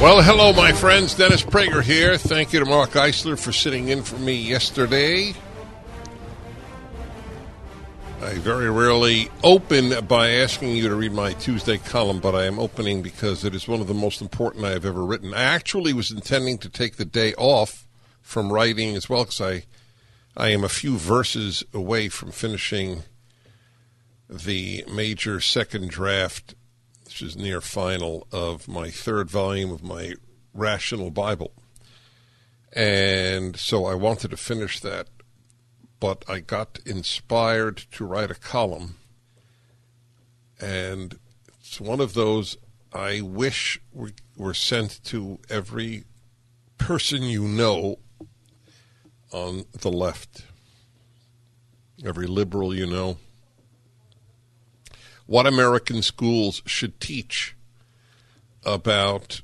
Well, hello, my friends. Dennis Prager here. Thank you to Mark Eisler for sitting in for me yesterday. I very rarely open by asking you to read my Tuesday column, but I am opening because it is one of the most important I have ever written. I actually was intending to take the day off from writing as well because I, I am a few verses away from finishing the major second draft which is near final, of my third volume of my Rational Bible. And so I wanted to finish that, but I got inspired to write a column. And it's one of those I wish were sent to every person you know on the left, every liberal you know what American schools should teach about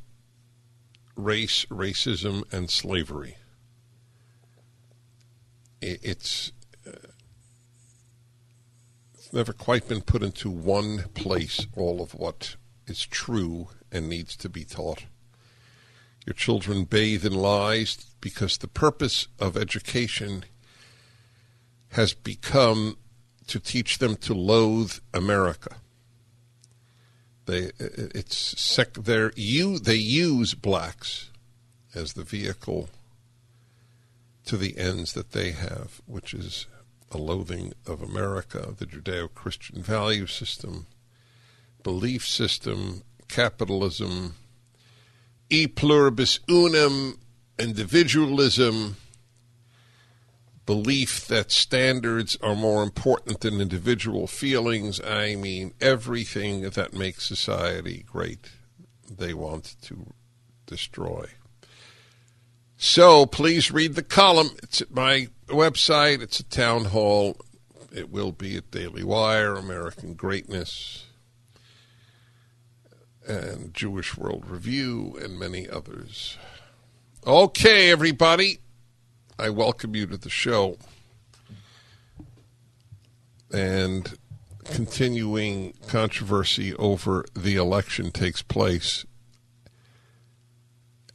race, racism, and slavery. It's, uh, it's never quite been put into one place all of what is true and needs to be taught. Your children bathe in lies because the purpose of education has become to teach them to loathe America. They it's sec, you they use blacks as the vehicle to the ends that they have, which is a loathing of America, the Judeo-Christian value system, belief system, capitalism, e pluribus unum, individualism, belief that standards are more important than individual feelings. I mean, everything that makes society great, they want to destroy. So please read the column. It's at my website, it's a town hall. It will be at Daily Wire, American Greatness, and Jewish World Review, and many others. Okay, everybody. I welcome you to the show. And continuing controversy over the election takes place.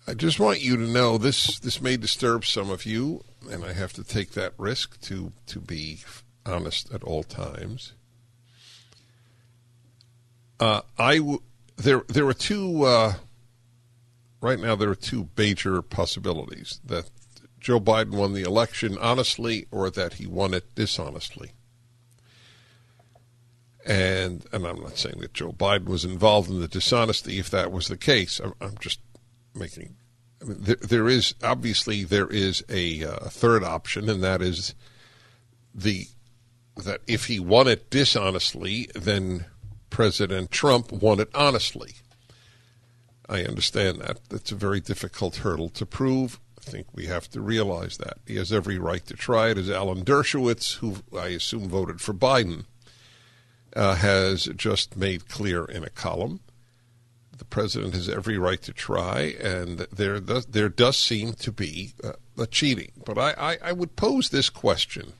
I just want you to know this this may disturb some of you, and I have to take that risk to to be honest at all times. Uh, I w- there there are two uh, right now. There are two major possibilities that Joe Biden won the election honestly or that he won it dishonestly. And and I'm not saying that Joe Biden was involved in the dishonesty if that was the case. I'm, I'm just making. I mean, there, there is obviously there is a uh, third option, and that is the that if he won it dishonestly, then President Trump won it honestly. I understand that. That's a very difficult hurdle to prove think we have to realize that. He has every right to try it, as Alan Dershowitz, who I assume voted for Biden, uh, has just made clear in a column. The president has every right to try, and there does, there does seem to be uh, a cheating. But I, I, I would pose this question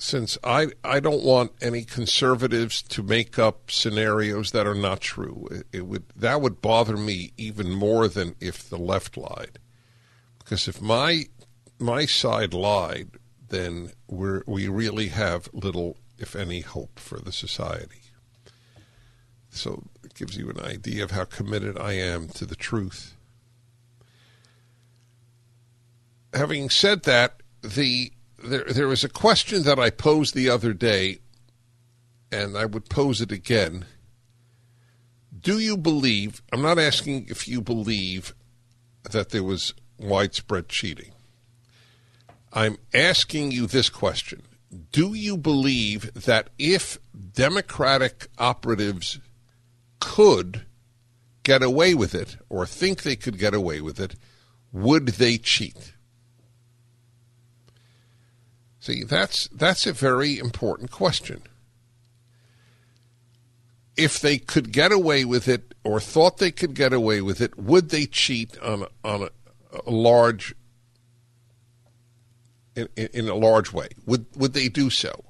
since I, I don't want any conservatives to make up scenarios that are not true. It, it, would that would bother me even more than if the left lied, because if my my side lied, then we we really have little, if any, hope for the society. So it gives you an idea of how committed I am to the truth. Having said that, the there there was a question that I posed the other day, and I would pose it again. Do you believe? I'm not asking if you believe that there was widespread cheating. I'm asking you this question: do you believe that if Democratic operatives could get away with it or think they could get away with it, would they cheat? That's that's a very important question. If they could get away with it or thought they could get away with it, would they cheat on on a, a large in, in a large way? Would would they do so?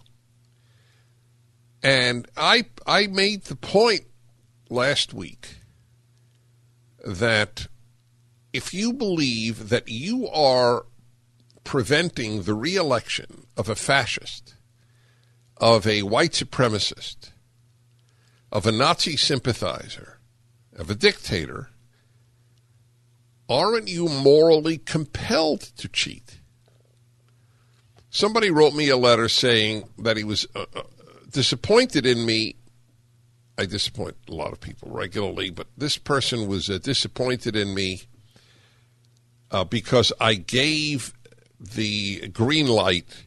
And I I made the point last week that if you believe that you are preventing the reelection of a fascist, of a white supremacist, of a Nazi sympathizer, of a dictator, aren't you morally compelled to cheat? Somebody wrote me a letter saying that he was uh, uh, disappointed in me. I disappoint a lot of people regularly, but this person was uh, disappointed in me uh, because I gave the green light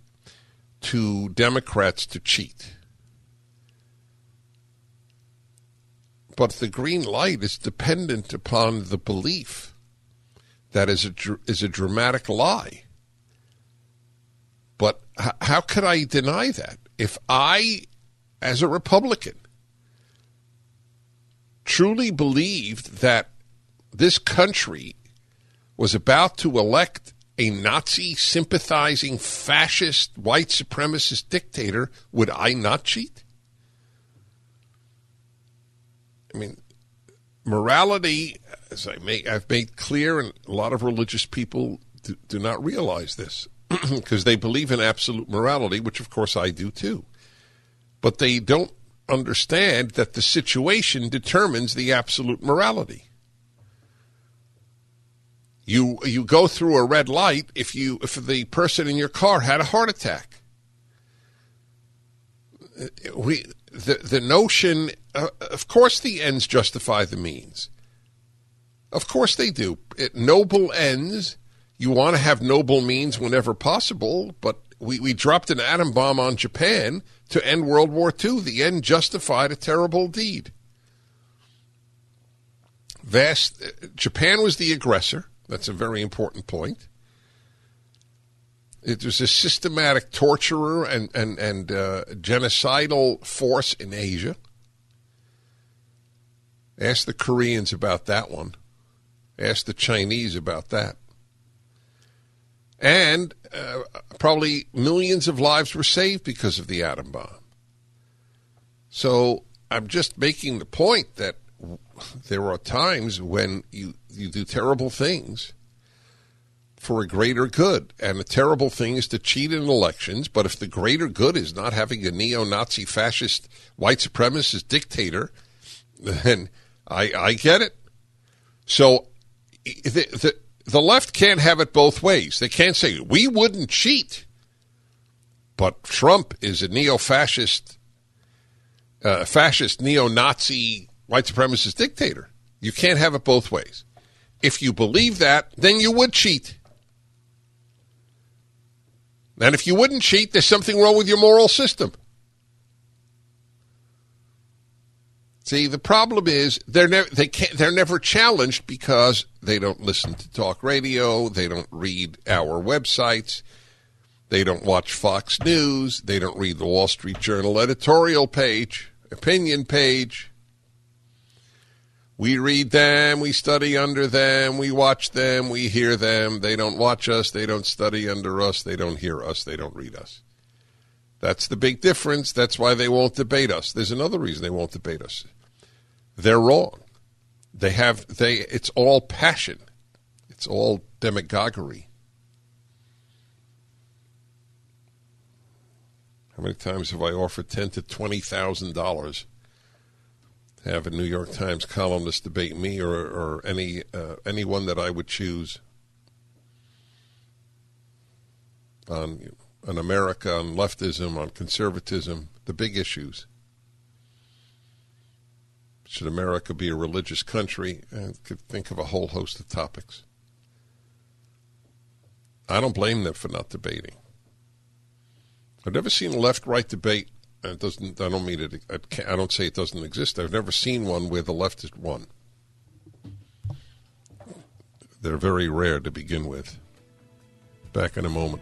to Democrats to cheat. But the green light is dependent upon the belief that is a, is a dramatic lie. But how could I deny that? If I, as a Republican, truly believed that this country was about to elect a Nazi sympathizing fascist white supremacist dictator, would I not cheat? I mean, morality, as I make, I've made clear, and a lot of religious people do, do not realize this because they believe in absolute morality, which of course I do too. But they don't understand that the situation determines the absolute morality. You you go through a red light if you if the person in your car had a heart attack. We the the notion uh, of course the ends justify the means. Of course they do. It, noble ends. You want to have noble means whenever possible, but we, we dropped an atom bomb on Japan to end World War II. The end justified a terrible deed. Vast Japan was the aggressor. That's a very important point. It was a systematic torturer and, and, and uh, genocidal force in Asia. Ask the Koreans about that one. Ask the Chinese about that. And uh, probably millions of lives were saved because of the atom bomb. So I'm just making the point that there are times when you, you do terrible things for a greater good. And a terrible thing is to cheat in elections. But if the greater good is not having a neo Nazi fascist white supremacist dictator, then I, I get it. So the, the, the left can't have it both ways. They can't say, we wouldn't cheat. But Trump is a neo fascist, uh, fascist, neo Nazi white supremacist dictator. You can't have it both ways. If you believe that, then you would cheat. And if you wouldn't cheat, there's something wrong with your moral system. See, the problem is they're never they can't they're never challenged because they don't listen to talk radio, they don't read our websites, they don't watch Fox News, they don't read the Wall Street Journal editorial page, opinion page. We read them, we study under them, we watch them, we hear them. They don't watch us, they don't study under us, they don't hear us, they don't read us. That's the big difference. That's why they won't debate us. There's another reason they won't debate us. They're wrong. They have they it's all passion. It's all demagoguery. How many times have I offered ten to twenty thousand dollars have a New York Times columnist debate me or, or any uh, anyone that I would choose on on America, on leftism, on conservatism, the big issues. Should America be a religious country? I could think of a whole host of topics. I don't blame them for not debating. I've never seen a left-right debate. It doesn't. I don't mean it. I don't say it doesn't exist. I've never seen one where the left won. They're very rare to begin with. Back in a moment.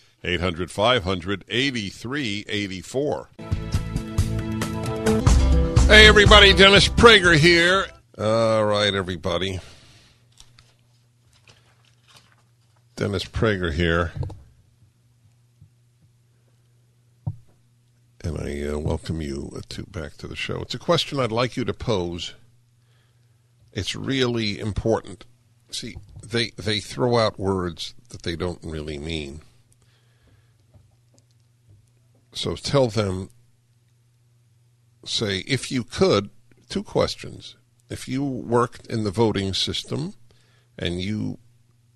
800 500 8384. Hey, everybody, Dennis Prager here. All right, everybody. Dennis Prager here. And I uh, welcome you to back to the show. It's a question I'd like you to pose. It's really important. See, they they throw out words that they don't really mean. So tell them, say, if you could, two questions. If you worked in the voting system and you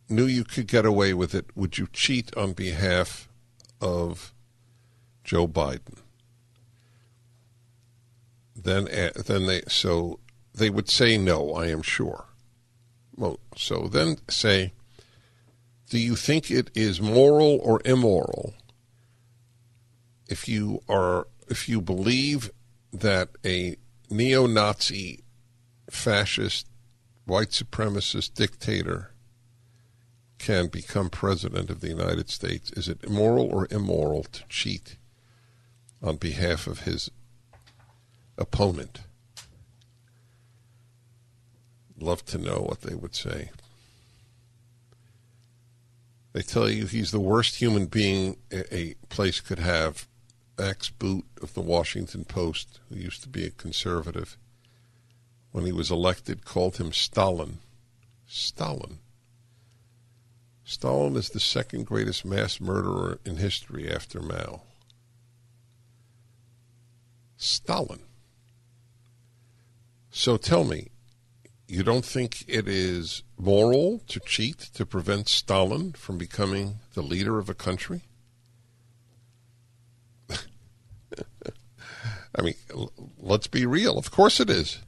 knew you could get away with it, would you cheat on behalf of Joe Biden? Then, then they so they would say no. I am sure. Well, so then say, do you think it is moral or immoral if you are if you believe that a neo-Nazi, fascist, white supremacist dictator can become president of the United States, is it immoral or immoral to cheat on behalf of his opponent? Love to know what they would say. They tell you he's the worst human being a place could have Max Boot of the Washington Post, who used to be a conservative, when he was elected, called him Stalin. Stalin. Stalin is the second greatest mass murderer in history after Mao. Stalin. So tell me, you don't think it is moral to cheat to prevent Stalin from becoming the leader of a country? I mean, let's be real. Of course it is.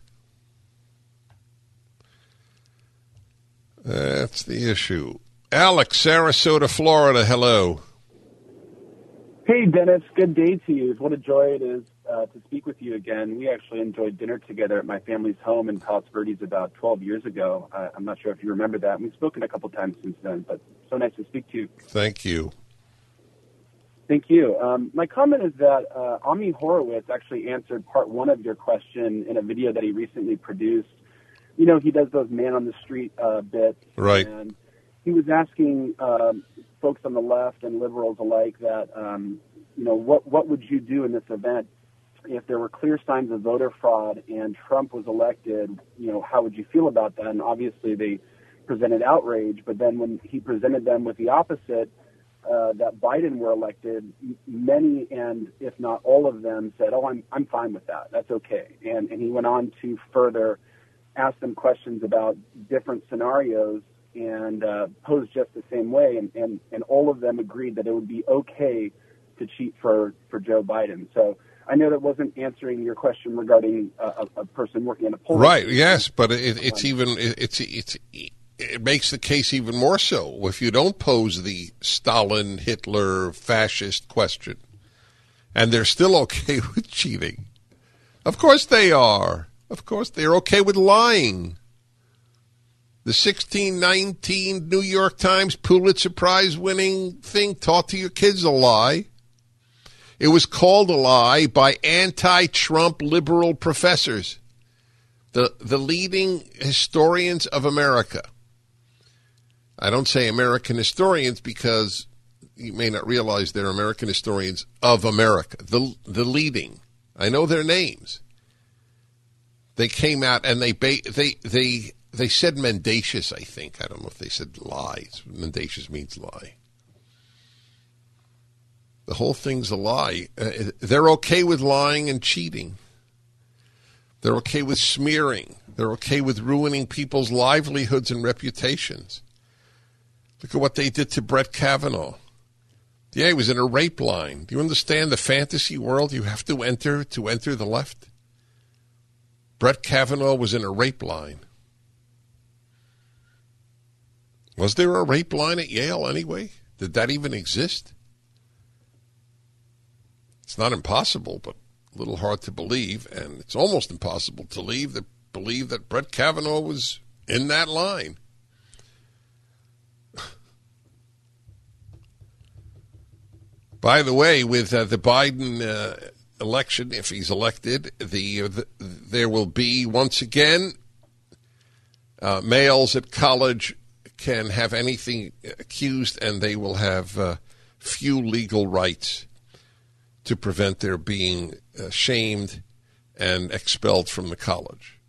That's the issue. Alex, Sarasota, Florida. Hello. Hey, Dennis. Good day to you. What a joy it is uh, to speak with you again. We actually enjoyed dinner together at my family's home in Palos Verdes about 12 years ago. Uh, I'm not sure if you remember that. We've spoken a couple times since then, but so nice to speak to you. Thank you. Thank you. Um, my comment is that uh, Ami Horowitz actually answered part one of your question in a video that he recently produced. You know, he does those man on the street uh, bits. Right. And he was asking um, folks on the left and liberals alike that, um, you know, what, what would you do in this event if there were clear signs of voter fraud and Trump was elected? You know, how would you feel about that? And obviously they presented outrage, but then when he presented them with the opposite, uh, that Biden were elected, many and if not all of them said, "Oh, I'm I'm fine with that. That's okay." And and he went on to further ask them questions about different scenarios and uh, posed just the same way, and, and and all of them agreed that it would be okay to cheat for for Joe Biden. So. I know that wasn't answering your question regarding a, a person working in a poll. Right. Yes, but it, it's even it's it's it makes the case even more so if you don't pose the Stalin, Hitler, fascist question. And they're still okay with cheating. Of course they are. Of course they're okay with lying. The 1619 New York Times Pulitzer Prize winning thing taught to your kids a lie. It was called a lie by anti Trump liberal professors, the, the leading historians of America. I don't say American historians because you may not realize they're American historians of America, the, the leading. I know their names. They came out and they they they they said mendacious. I think I don't know if they said lies. Mendacious means lie. The whole thing's a lie. Uh, they're okay with lying and cheating. They're okay with smearing. They're okay with ruining people's livelihoods and reputations. Look at what they did to Brett Kavanaugh. Yeah, he was in a rape line. Do you understand the fantasy world you have to enter to enter the left? Brett Kavanaugh was in a rape line. Was there a rape line at Yale anyway? Did that even exist? It's not impossible, but a little hard to believe, and it's almost impossible to leave that believe that Brett Kavanaugh was in that line. By the way, with uh, the Biden uh, election, if he's elected, the, the, there will be once again uh, males at college can have anything accused, and they will have uh, few legal rights to prevent their being uh, shamed and expelled from the college.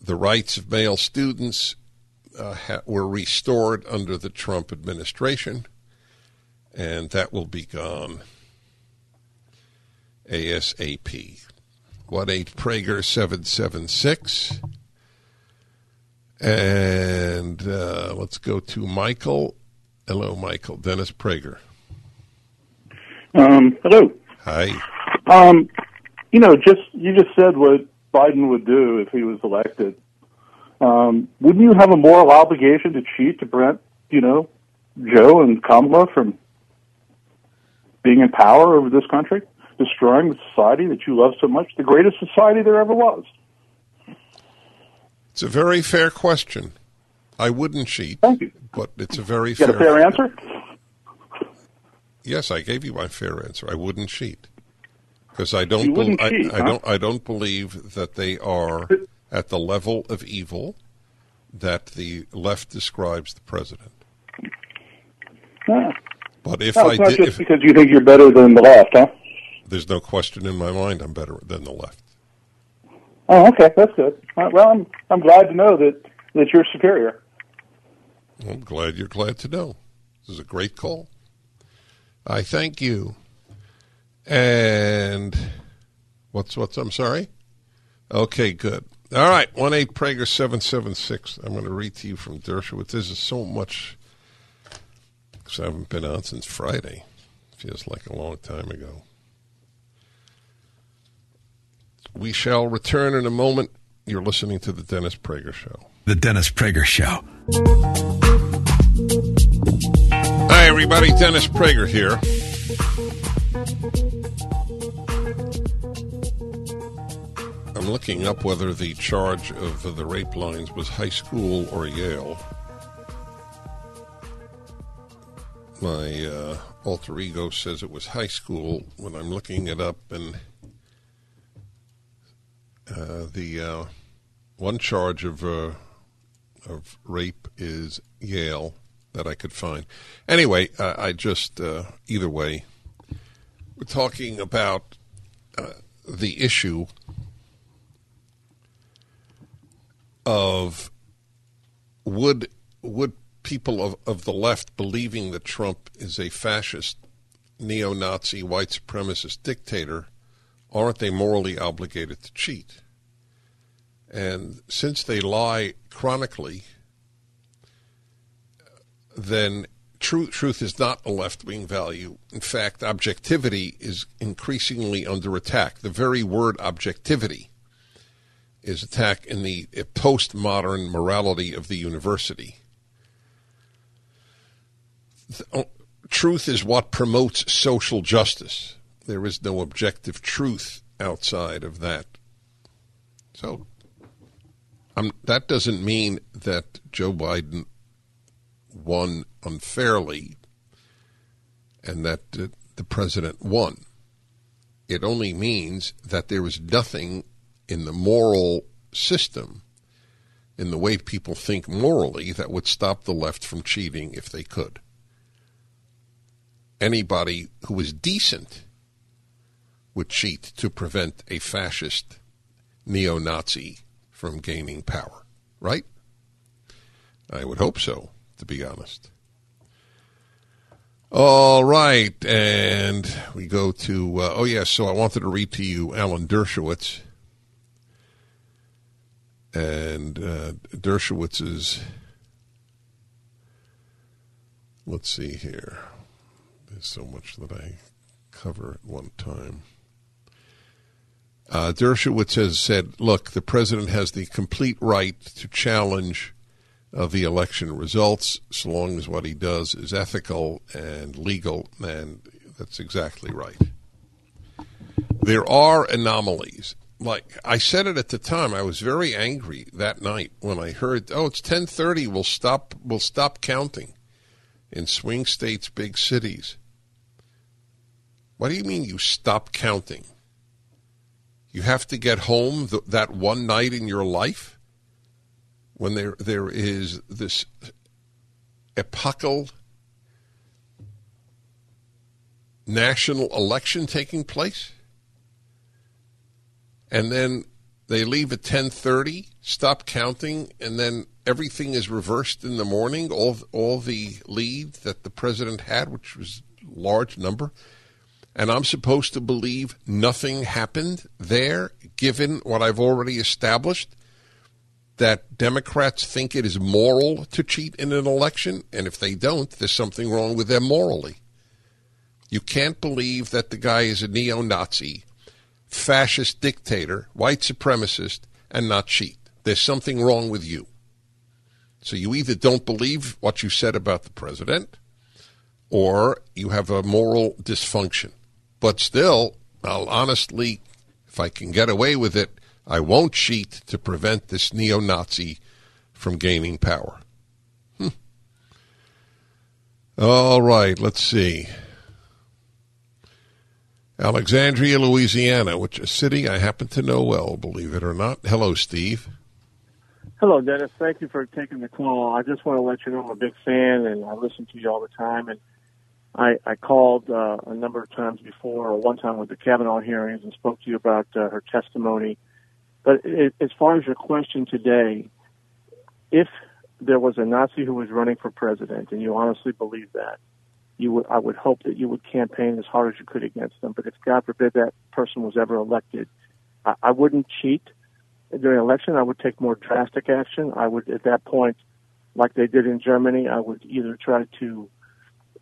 The rights of male students uh, ha- were restored under the Trump administration and that will be gone ASAP. 1 8 Prager 776. And uh, let's go to Michael. Hello, Michael. Dennis Prager. Um, hello. Hi. Um, you know, just you just said what Biden would do if he was elected. Um, wouldn't you have a moral obligation to cheat to prevent, you know, Joe and Kamala from being in power over this country, destroying the society that you love so much, the greatest society there ever was? It's a very fair question. I wouldn't cheat. Thank you. But it's a very you got fair, a fair answer. Yes, I gave you my fair answer. I wouldn't cheat because I don't. I, cheat, I huh? don't. I don't believe that they are at the level of evil that the left describes the president. But if No, I did, just if, because you think you're better than the left, huh? there's no question in my mind I'm better than the left. Oh, okay, that's good. Uh, Well, I'm I'm glad to know that that you're superior. I'm glad you're glad to know. This is a great call. I thank you. And what's what's I'm sorry? Okay, good. All right, one eight Prager seven seven six. I'm going to read to you from Dershowitz. This is so much because I haven't been out since Friday. Feels like a long time ago. We shall return in a moment. You're listening to the Dennis Prager Show. The Dennis Prager Show. Hi, everybody. Dennis Prager here. I'm looking up whether the charge of the rape lines was high school or Yale. My uh, alter ego says it was high school when I'm looking it up, and uh, the uh, one charge of uh, of rape is Yale that I could find. Anyway, uh, I just uh, either way, we're talking about the issue of would would people of, of the left believing that Trump is a fascist, neo-Nazi, white supremacist dictator, aren't they morally obligated to cheat? And since they lie chronically, then truth truth is not a left wing value. In fact, objectivity is increasingly under attack. The very word objectivity is attacked in the postmodern morality of the university. The- Truth is what promotes social justice. There is no objective truth outside of that. So, that doesn't mean that Joe Biden won unfairly, and that uh, the president won. It only means that there is nothing in the moral system, in the way people think morally, that would stop the left from cheating if they could. Anybody who is decent would cheat to prevent a fascist neo Nazi from gaining power, right? I would hope so, to be honest. All right, and we go to, uh, oh, yes, yeah, so I wanted to read to you Alan Dershowitz. And uh, Dershowitz's, let's see here. There's so much that I cover at one time. Uh, Dershowitz has said, look, the president has the complete right to challenge uh, the election results so long as what he does is ethical and legal, and that's exactly right. There are anomalies. Like I said it at the time, I was very angry that night when I heard, "Oh, it's 10:30. We'll stop. We'll stop counting in swing states, big cities." What do you mean you stop counting? You have to get home th- that one night in your life when there there is this epochal national election taking place and then they leave at 10:30 stop counting and then everything is reversed in the morning all all the lead that the president had which was large number and I'm supposed to believe nothing happened there, given what I've already established that Democrats think it is moral to cheat in an election, and if they don't, there's something wrong with them morally. You can't believe that the guy is a neo Nazi, fascist dictator, white supremacist, and not cheat. There's something wrong with you. So you either don't believe what you said about the president, or you have a moral dysfunction. But still, I'll honestly, if I can get away with it, I won't cheat to prevent this neo Nazi from gaining power. Hmm. All right, let's see. Alexandria, Louisiana, which is a city I happen to know well, believe it or not. Hello, Steve. Hello, Dennis. Thank you for taking the call. I just want to let you know I'm a big fan and I listen to you all the time. And I, I called uh, a number of times before, or one time with the Kavanaugh hearings, and spoke to you about uh, her testimony. But it, as far as your question today, if there was a Nazi who was running for president, and you honestly believe that, you would, I would hope that you would campaign as hard as you could against them. But if God forbid that person was ever elected, I, I wouldn't cheat during election. I would take more drastic action. I would, at that point, like they did in Germany, I would either try to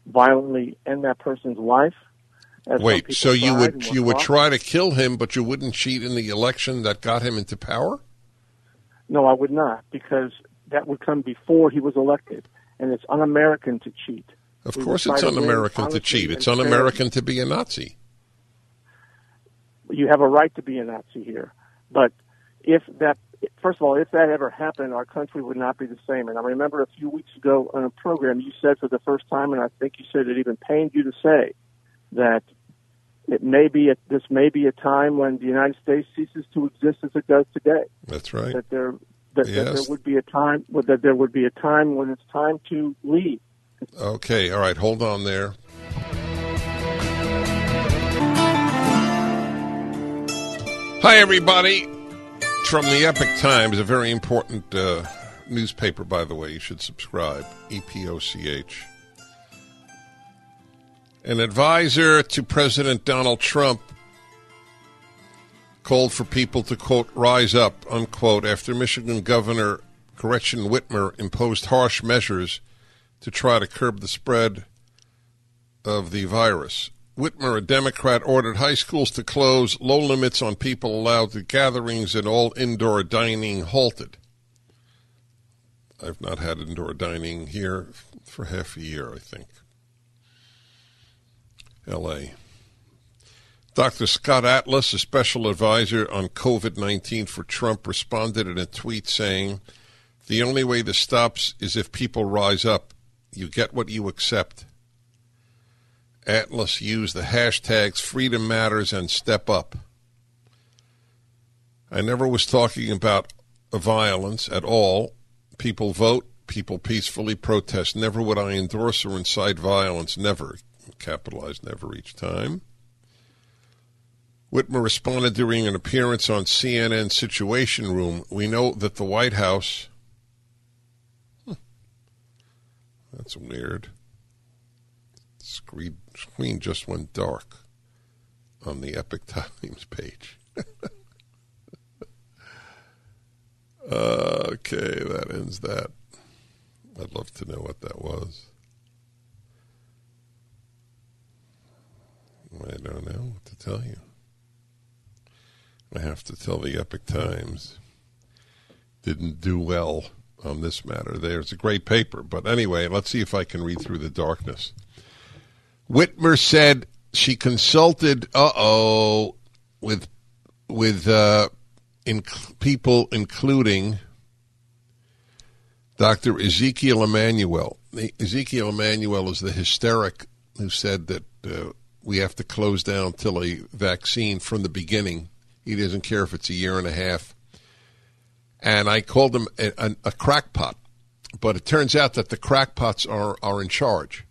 violently end that person's life. Wait, so you would you would try to kill him, but you wouldn't cheat in the election that got him into power? No, I would not, because that would come before he was elected, and it's un-American to cheat. Of we course, it's un-American to cheat. It's un-American to be a Nazi. You have a right to be a Nazi here, but if that first of all, if that ever happened, our country would not be the same. And I remember a few weeks ago on a program, you said for the first time, and I think you said it even pained you to say that it may be a, this may be a time when the United States ceases to exist as it does today. That's right. That there that, yes. that there would be a time that there would be a time when it's time to leave. Okay, all right, hold on there. Hi, everybody from the Epoch Times, a very important uh, newspaper, by the way. You should subscribe. EPOCH. An advisor to President Donald Trump called for people to, quote, rise up, unquote, after Michigan Governor Gretchen Whitmer imposed harsh measures to try to curb the spread of the virus. Whitmer, a Democrat, ordered high schools to close, low limits on people allowed to gatherings, and all indoor dining halted. I've not had indoor dining here for half a year, I think. L.A. Dr. Scott Atlas, a special advisor on COVID 19 for Trump, responded in a tweet saying, The only way this stops is if people rise up. You get what you accept. Atlas use the hashtags Freedom Matters and Step Up. I never was talking about violence at all. People vote, people peacefully protest. Never would I endorse or incite violence. Never. Capitalized never each time. Whitmer responded during an appearance on CNN Situation Room. We know that the White House. Hmm, that's weird. Screen, screen just went dark on the Epoch Times page. okay, that ends that. I'd love to know what that was. I don't know what to tell you. I have to tell the Epoch Times didn't do well on this matter. There's a great paper, but anyway, let's see if I can read through the darkness. Whitmer said she consulted, uh oh, with with uh, in, people including Dr. Ezekiel Emanuel. Ezekiel Emanuel is the hysteric who said that uh, we have to close down till a vaccine from the beginning. He doesn't care if it's a year and a half. And I called him a, a, a crackpot, but it turns out that the crackpots are, are in charge.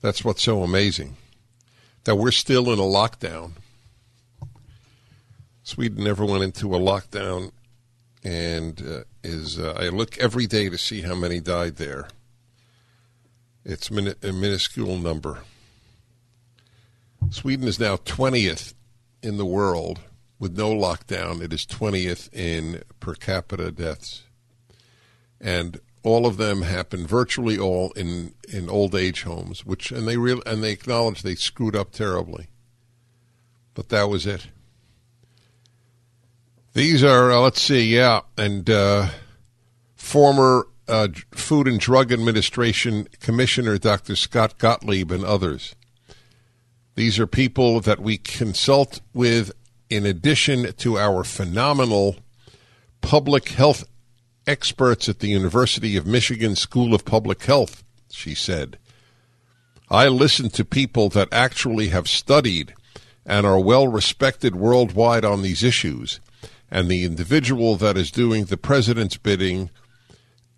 That's what's so amazing. That we're still in a lockdown. Sweden never went into a lockdown and uh, is uh, I look every day to see how many died there. It's min- a minuscule number. Sweden is now 20th in the world with no lockdown. It is 20th in per capita deaths. And all of them happen virtually all in, in old age homes, which and they real and they acknowledge they screwed up terribly. But that was it. These are uh, let's see, yeah, and uh, former uh, Food and Drug Administration Commissioner Dr. Scott Gottlieb and others. These are people that we consult with in addition to our phenomenal public health experts at the University of Michigan School of Public Health, she said. I listen to people that actually have studied and are well respected worldwide on these issues, and the individual that is doing the president's bidding,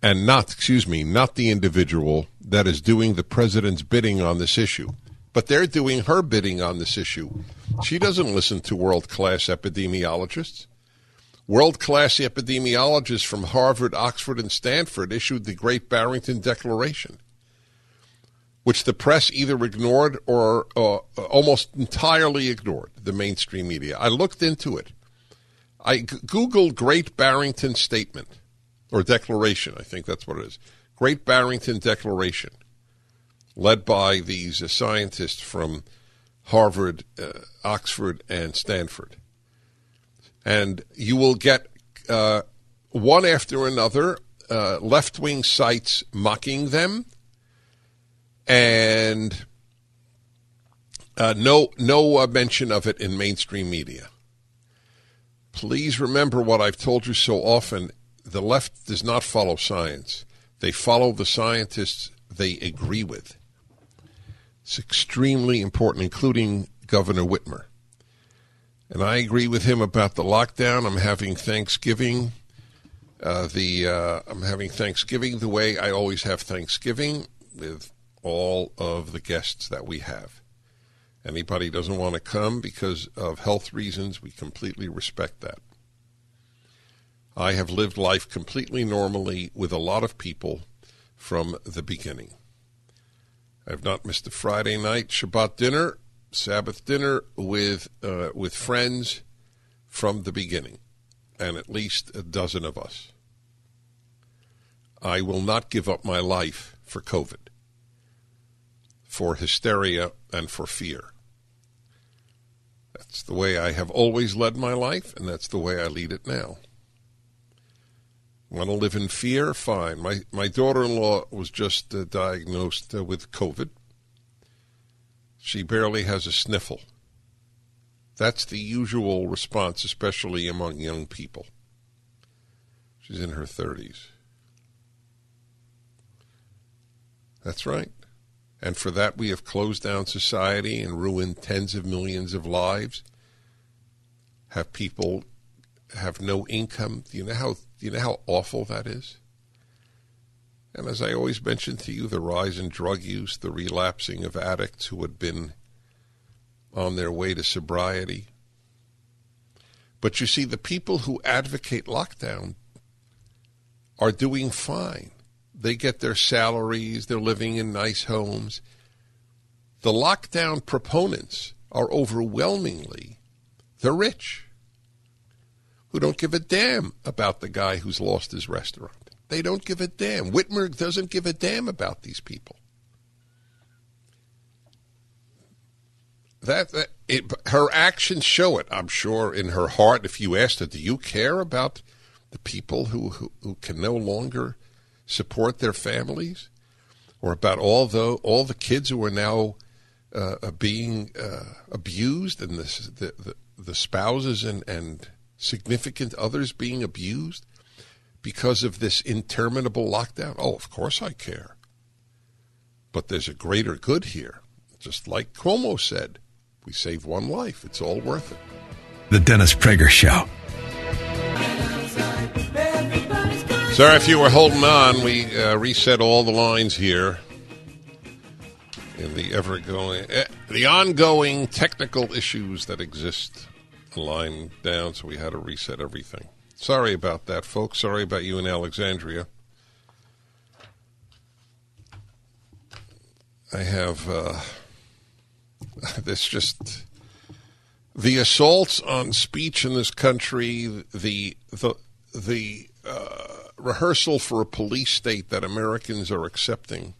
and not, excuse me, not the individual that is doing the president's bidding on this issue but they're doing her bidding on this issue. She doesn't listen to world class epidemiologists. World class epidemiologists from Harvard, Oxford, and Stanford issued the Great Barrington Declaration, which the press either ignored or uh, almost entirely ignored, the mainstream media. I looked into it. I g- Googled Great Barrington Statement, or Declaration, I think that's what it is. Great Barrington Declaration led by these uh, scientists from Harvard, uh, Oxford, and Stanford. And you will get uh, one after another uh, left wing sites mocking them, and uh, no, no uh, mention of it in mainstream media. Please remember what I've told you so often the left does not follow science, they follow the scientists they agree with. It's extremely important, including Governor Whitmer. And I agree with him about the lockdown. I'm having Thanksgiving. Uh, the uh, I'm having Thanksgiving the way I always have Thanksgiving with all of the guests that we have. Anybody doesn't want to come because of health reasons, we completely respect that. I have lived life completely normally with a lot of people from the beginning. I've not missed a Friday night Shabbat dinner, Sabbath dinner with uh, with friends from the beginning, and at least a dozen of us. I will not give up my life for COVID, for hysteria, and for fear. That's the way I have always led my life, and that's the way I lead it now. Want to live in fear? Fine. My my daughter-in-law was just uh, diagnosed uh, with COVID. She barely has a sniffle. That's the usual response, especially among young people. She's in her 30s. That's right. And for that, we have closed down society and ruined tens of millions of lives. Have people have no income. Do you know how do you know how awful that is? And as I always mention to you, the rise in drug use, the relapsing of addicts who had been on their way to sobriety. But you see, the people who advocate lockdown are doing fine. They get their salaries, they're living in nice homes. The lockdown proponents are overwhelmingly the rich who don't give a damn about the guy who's lost his restaurant. They don't give a damn. Whitmer doesn't give a damn about these people. That, that it, her actions show it. I'm sure in her heart. If you asked her, "Do you care about the people who, who, who can no longer support their families, or about all the all the kids who are now uh, being uh, abused and the, the, the the spouses and and significant others being abused because of this interminable lockdown? Oh, of course I care. But there's a greater good here. Just like Cuomo said, we save one life. It's all worth it. The Dennis Prager Show. Sorry if you were holding on. We uh, reset all the lines here in the ever going, eh, the ongoing technical issues that exist. A line down, so we had to reset everything. Sorry about that, folks. Sorry about you in Alexandria. I have uh, this just the assaults on speech in this country, the the the uh, rehearsal for a police state that Americans are accepting.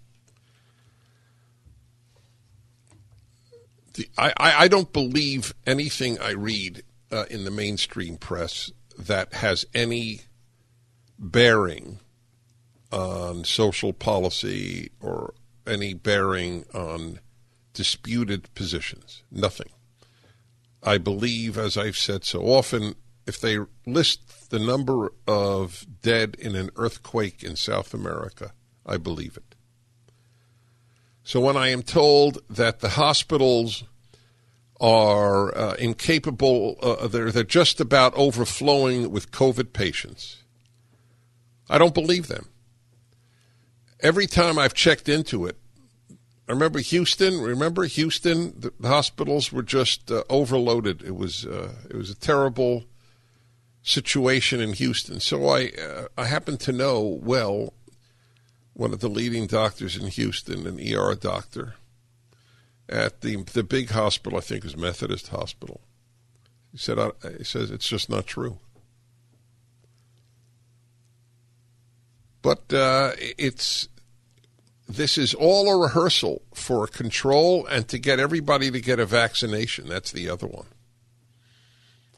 The, I, I don't believe anything I read uh, in the mainstream press that has any bearing on social policy or any bearing on disputed positions. Nothing. I believe, as I've said so often, if they list the number of dead in an earthquake in South America, I believe it. So when I am told that the hospitals are uh, incapable, uh, they're, they're just about overflowing with COVID patients. I don't believe them. Every time I've checked into it, I remember Houston. Remember Houston? The, hospitals were just uh, overloaded. It was uh, it was a terrible situation in Houston. So I uh, I happen to know well one of the leading doctors in Houston, an ER doctor, at the the big hospital. I think is Methodist Hospital. He said, "He says it's just not true." But uh, it's this is all a rehearsal for control and to get everybody to get a vaccination. That's the other one.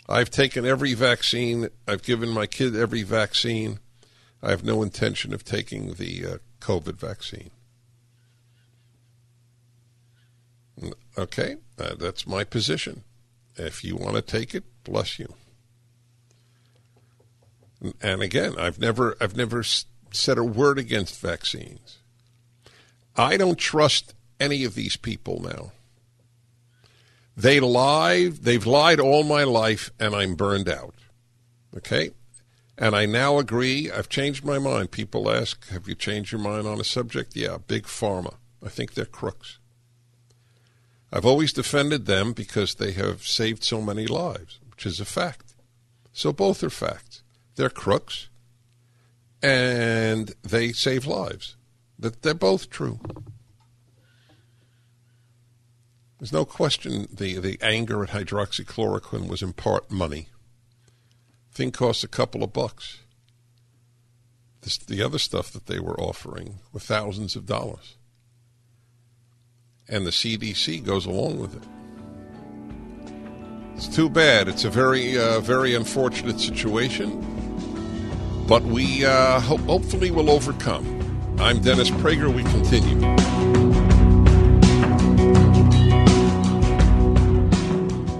I've taken every vaccine. I've given my kid every vaccine. I have no intention of taking the uh, COVID vaccine. Okay, uh, that's my position. If you want to take it, bless you. And again, I've never, I've never said a word against vaccines. I don't trust any of these people now. They lie. They've lied all my life, and I'm burned out. Okay? And I now agree. I've changed my mind. People ask, Have you changed your mind on a subject? Yeah, big pharma. I think they're crooks. I've always defended them because they have saved so many lives, which is a fact. So both are facts. They're crooks and they save lives. That they're both true. There's no question the, the anger at hydroxychloroquine was in part money. Thing cost a couple of bucks. This, the other stuff that they were offering were thousands of dollars. And the CDC goes along with it. It's too bad. It's a very, uh, very unfortunate situation. But we uh, ho- hopefully will overcome. I'm Dennis Prager. We continue.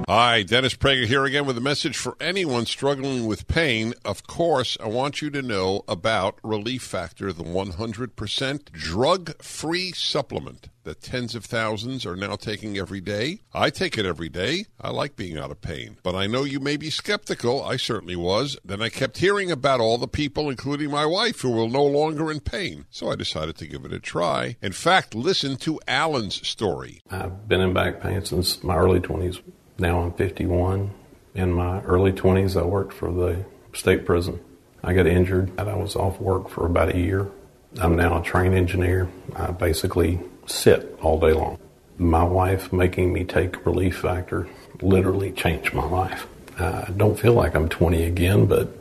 Hi, Dennis Prager here again with a message for anyone struggling with pain. Of course, I want you to know about Relief Factor, the 100% drug free supplement. That tens of thousands are now taking every day? I take it every day. I like being out of pain. But I know you may be skeptical. I certainly was. Then I kept hearing about all the people, including my wife, who were no longer in pain. So I decided to give it a try. In fact, listen to Alan's story. I've been in back pain since my early 20s. Now I'm 51. In my early 20s, I worked for the state prison. I got injured and I was off work for about a year. I'm now a trained engineer. I basically sit all day long. My wife making me take Relief Factor literally changed my life. I don't feel like I'm 20 again, but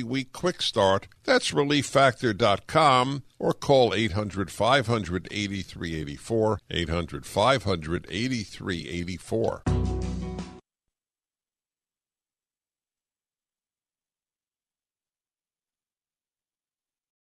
three week quick start. That's relieffactor.com or call 800 500 8384. 800 500 8384.